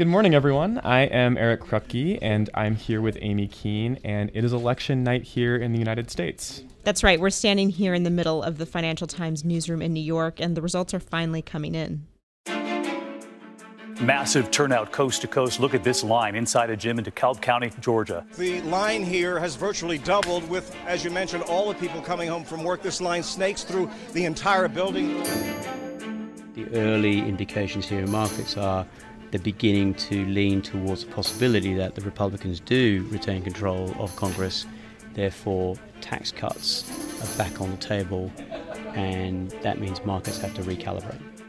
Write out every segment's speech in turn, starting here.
Good morning, everyone. I am Eric Krupke, and I'm here with Amy Keene, and it is election night here in the United States. That's right. We're standing here in the middle of the Financial Times newsroom in New York, and the results are finally coming in. Massive turnout coast to coast. Look at this line inside a gym in DeKalb County, Georgia. The line here has virtually doubled with, as you mentioned, all the people coming home from work. This line snakes through the entire building. The early indications here in markets are they're beginning to lean towards the possibility that the Republicans do retain control of Congress. Therefore, tax cuts are back on the table, and that means markets have to recalibrate.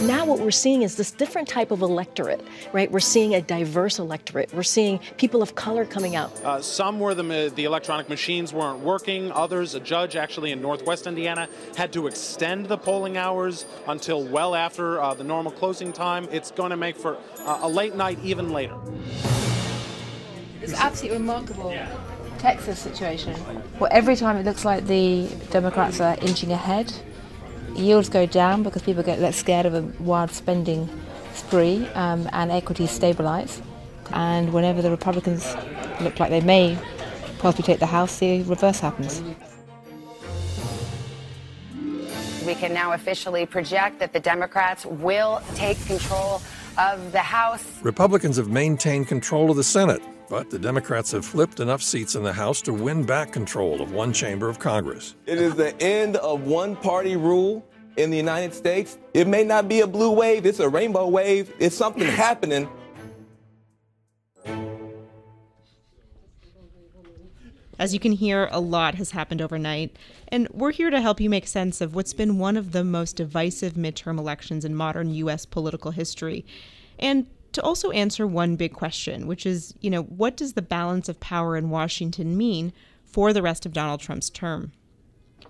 Now, what we're seeing is this different type of electorate, right? We're seeing a diverse electorate. We're seeing people of color coming out. Uh, some where the, the electronic machines weren't working. Others, a judge actually in Northwest Indiana, had to extend the polling hours until well after uh, the normal closing time. It's going to make for uh, a late night even later. It's absolutely remarkable. Texas situation. Well, every time it looks like the Democrats are inching ahead, yields go down because people get less scared of a wild spending spree um, and equities stabilize. And whenever the Republicans look like they may possibly take the House, the reverse happens. We can now officially project that the Democrats will take control of the House. Republicans have maintained control of the Senate, but the Democrats have flipped enough seats in the House to win back control of one chamber of Congress. It is the end of one party rule in the United States. It may not be a blue wave, it's a rainbow wave. It's something happening. As you can hear, a lot has happened overnight, and we're here to help you make sense of what's been one of the most divisive midterm elections in modern U.S. political history. And to also answer one big question, which is, you know, what does the balance of power in Washington mean for the rest of Donald Trump's term?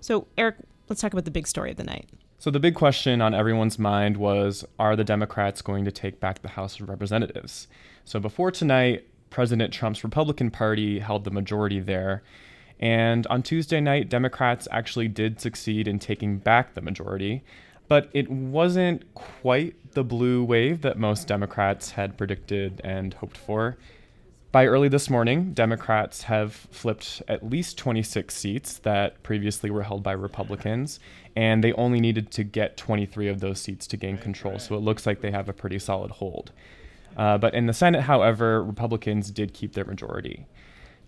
So, Eric, let's talk about the big story of the night. So, the big question on everyone's mind was Are the Democrats going to take back the House of Representatives? So, before tonight, President Trump's Republican Party held the majority there. And on Tuesday night, Democrats actually did succeed in taking back the majority, but it wasn't quite the blue wave that most Democrats had predicted and hoped for. By early this morning, Democrats have flipped at least 26 seats that previously were held by Republicans, and they only needed to get 23 of those seats to gain control. So it looks like they have a pretty solid hold. Uh, but in the Senate, however, Republicans did keep their majority.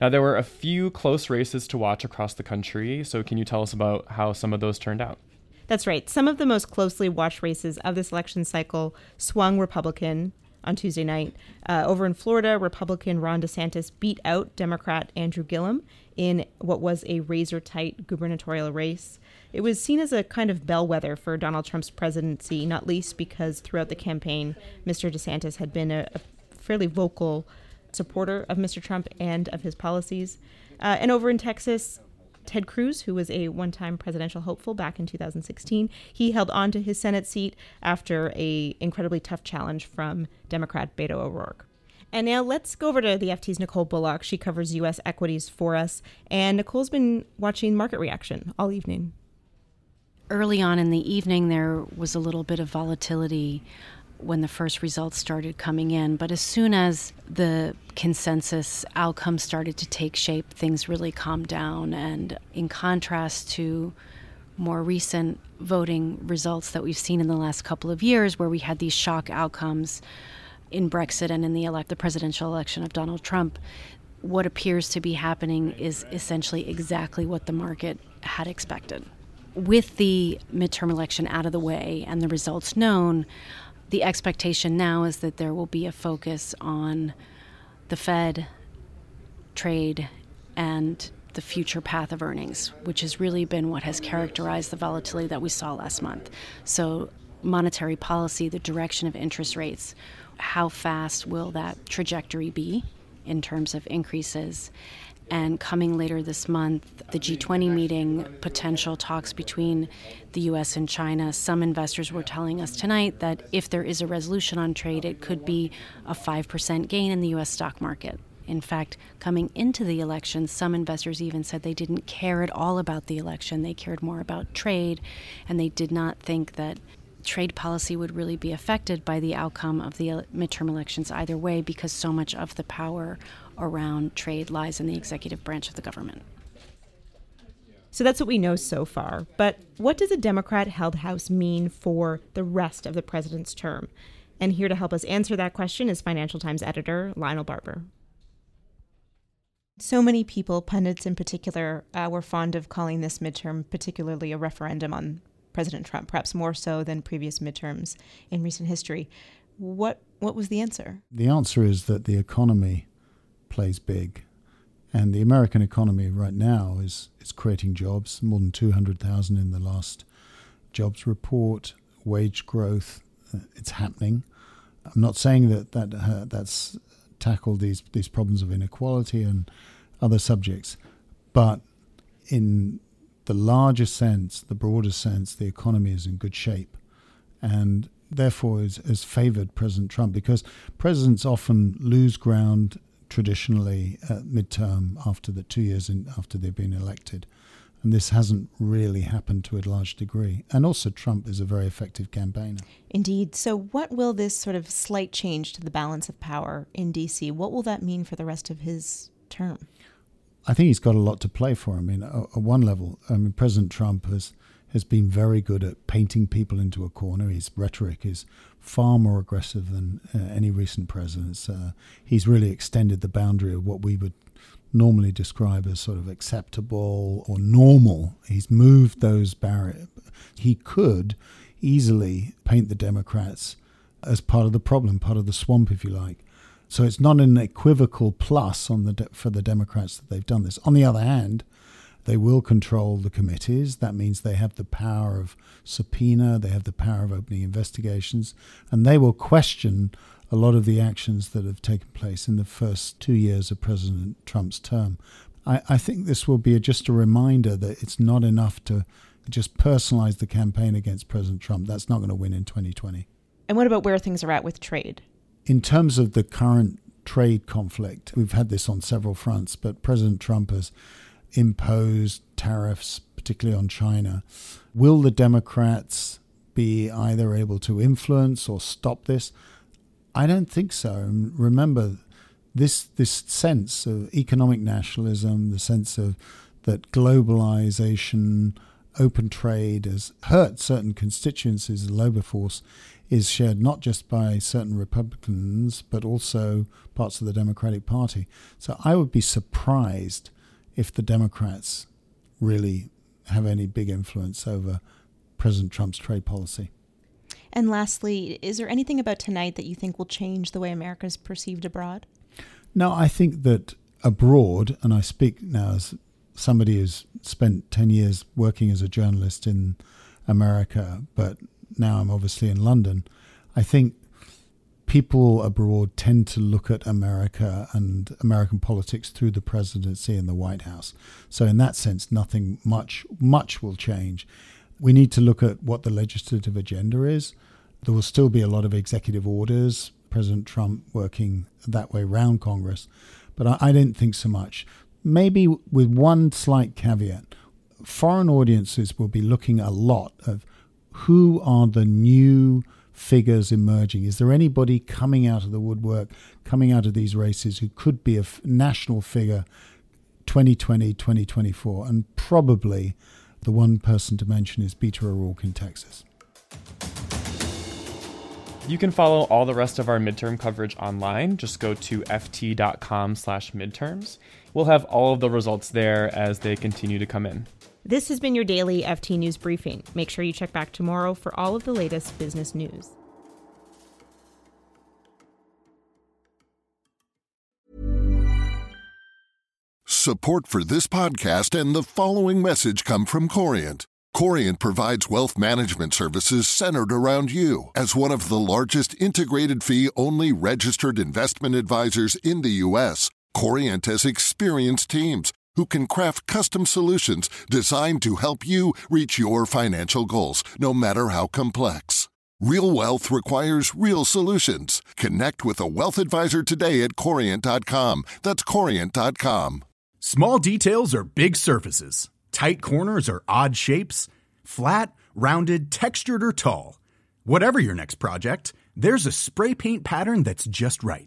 Now, there were a few close races to watch across the country, so can you tell us about how some of those turned out? That's right. Some of the most closely watched races of this election cycle swung Republican on Tuesday night. Uh, over in Florida, Republican Ron DeSantis beat out Democrat Andrew Gillum in what was a razor tight gubernatorial race. It was seen as a kind of bellwether for Donald Trump's presidency, not least because throughout the campaign, Mr. DeSantis had been a, a fairly vocal supporter of Mr. Trump and of his policies. Uh, and over in Texas, Ted Cruz, who was a one-time presidential hopeful back in 2016, he held on to his Senate seat after a incredibly tough challenge from Democrat Beto O'Rourke. And now let's go over to the FT's Nicole Bullock. She covers U.S. equities for us, and Nicole's been watching market reaction all evening. Early on in the evening, there was a little bit of volatility when the first results started coming in. But as soon as the consensus outcomes started to take shape, things really calmed down. And in contrast to more recent voting results that we've seen in the last couple of years, where we had these shock outcomes in Brexit and in the, elect- the presidential election of Donald Trump, what appears to be happening is essentially exactly what the market had expected. With the midterm election out of the way and the results known, the expectation now is that there will be a focus on the Fed, trade, and the future path of earnings, which has really been what has characterized the volatility that we saw last month. So, monetary policy, the direction of interest rates, how fast will that trajectory be in terms of increases? And coming later this month, the G20 meeting, potential talks between the US and China. Some investors were telling us tonight that if there is a resolution on trade, it could be a 5% gain in the US stock market. In fact, coming into the election, some investors even said they didn't care at all about the election. They cared more about trade, and they did not think that trade policy would really be affected by the outcome of the midterm elections either way because so much of the power around trade lies in the executive branch of the government. So that's what we know so far. But what does a Democrat held House mean for the rest of the president's term? And here to help us answer that question is Financial Times editor Lionel Barber. So many people, pundits in particular, uh, were fond of calling this midterm particularly a referendum on President Trump, perhaps more so than previous midterms in recent history. What what was the answer? The answer is that the economy plays big. And the American economy right now is, is creating jobs, more than 200,000 in the last jobs report, wage growth, uh, it's happening. I'm not saying that, that uh, that's tackled these, these problems of inequality and other subjects, but in the larger sense, the broader sense, the economy is in good shape. And therefore has, has favored President Trump because presidents often lose ground traditionally at midterm after the two years in, after they've been elected. And this hasn't really happened to a large degree. And also, Trump is a very effective campaigner. Indeed. So, what will this sort of slight change to the balance of power in D.C., what will that mean for the rest of his term? I think he's got a lot to play for. I mean, at one level, I mean, President Trump has has been very good at painting people into a corner. His rhetoric is far more aggressive than uh, any recent presidents. Uh, he's really extended the boundary of what we would normally describe as sort of acceptable or normal. He's moved those barriers. He could easily paint the Democrats as part of the problem, part of the swamp, if you like. So it's not an equivocal plus on the de- for the Democrats that they've done this. On the other hand, they will control the committees. That means they have the power of subpoena, they have the power of opening investigations, and they will question a lot of the actions that have taken place in the first two years of President Trump's term. I, I think this will be a, just a reminder that it's not enough to just personalize the campaign against President Trump. That's not going to win in 2020. And what about where things are at with trade? In terms of the current trade conflict, we've had this on several fronts, but President Trump has imposed tariffs, particularly on China. Will the Democrats be either able to influence or stop this? I don't think so. Remember, this this sense of economic nationalism, the sense of that globalization, open trade has hurt certain constituencies. The labor force is shared not just by certain Republicans, but also parts of the Democratic Party. So I would be surprised if the Democrats really have any big influence over President Trump's trade policy. And lastly, is there anything about tonight that you think will change the way America is perceived abroad? No, I think that abroad, and I speak now as somebody who's spent 10 years working as a journalist in America, but now I'm obviously in London. I think people abroad tend to look at America and American politics through the presidency and the White House. So in that sense, nothing much much will change. We need to look at what the legislative agenda is. There will still be a lot of executive orders. President Trump working that way around Congress, but I, I didn't think so much. Maybe with one slight caveat, foreign audiences will be looking a lot of who are the new figures emerging? Is there anybody coming out of the woodwork, coming out of these races who could be a f- national figure 2020, 2024? And probably the one person to mention is Beto O'Rourke in Texas. You can follow all the rest of our midterm coverage online. Just go to ft.com slash midterms. We'll have all of the results there as they continue to come in. This has been your daily FT News Briefing. Make sure you check back tomorrow for all of the latest business news. Support for this podcast and the following message come from Corient. Corient provides wealth management services centered around you. As one of the largest integrated fee only registered investment advisors in the U.S., Corient has experienced teams who can craft custom solutions designed to help you reach your financial goals, no matter how complex. Real wealth requires real solutions. Connect with a wealth advisor today at Corient.com. That's Corient.com. Small details are big surfaces, tight corners are odd shapes, flat, rounded, textured, or tall. Whatever your next project, there's a spray paint pattern that's just right.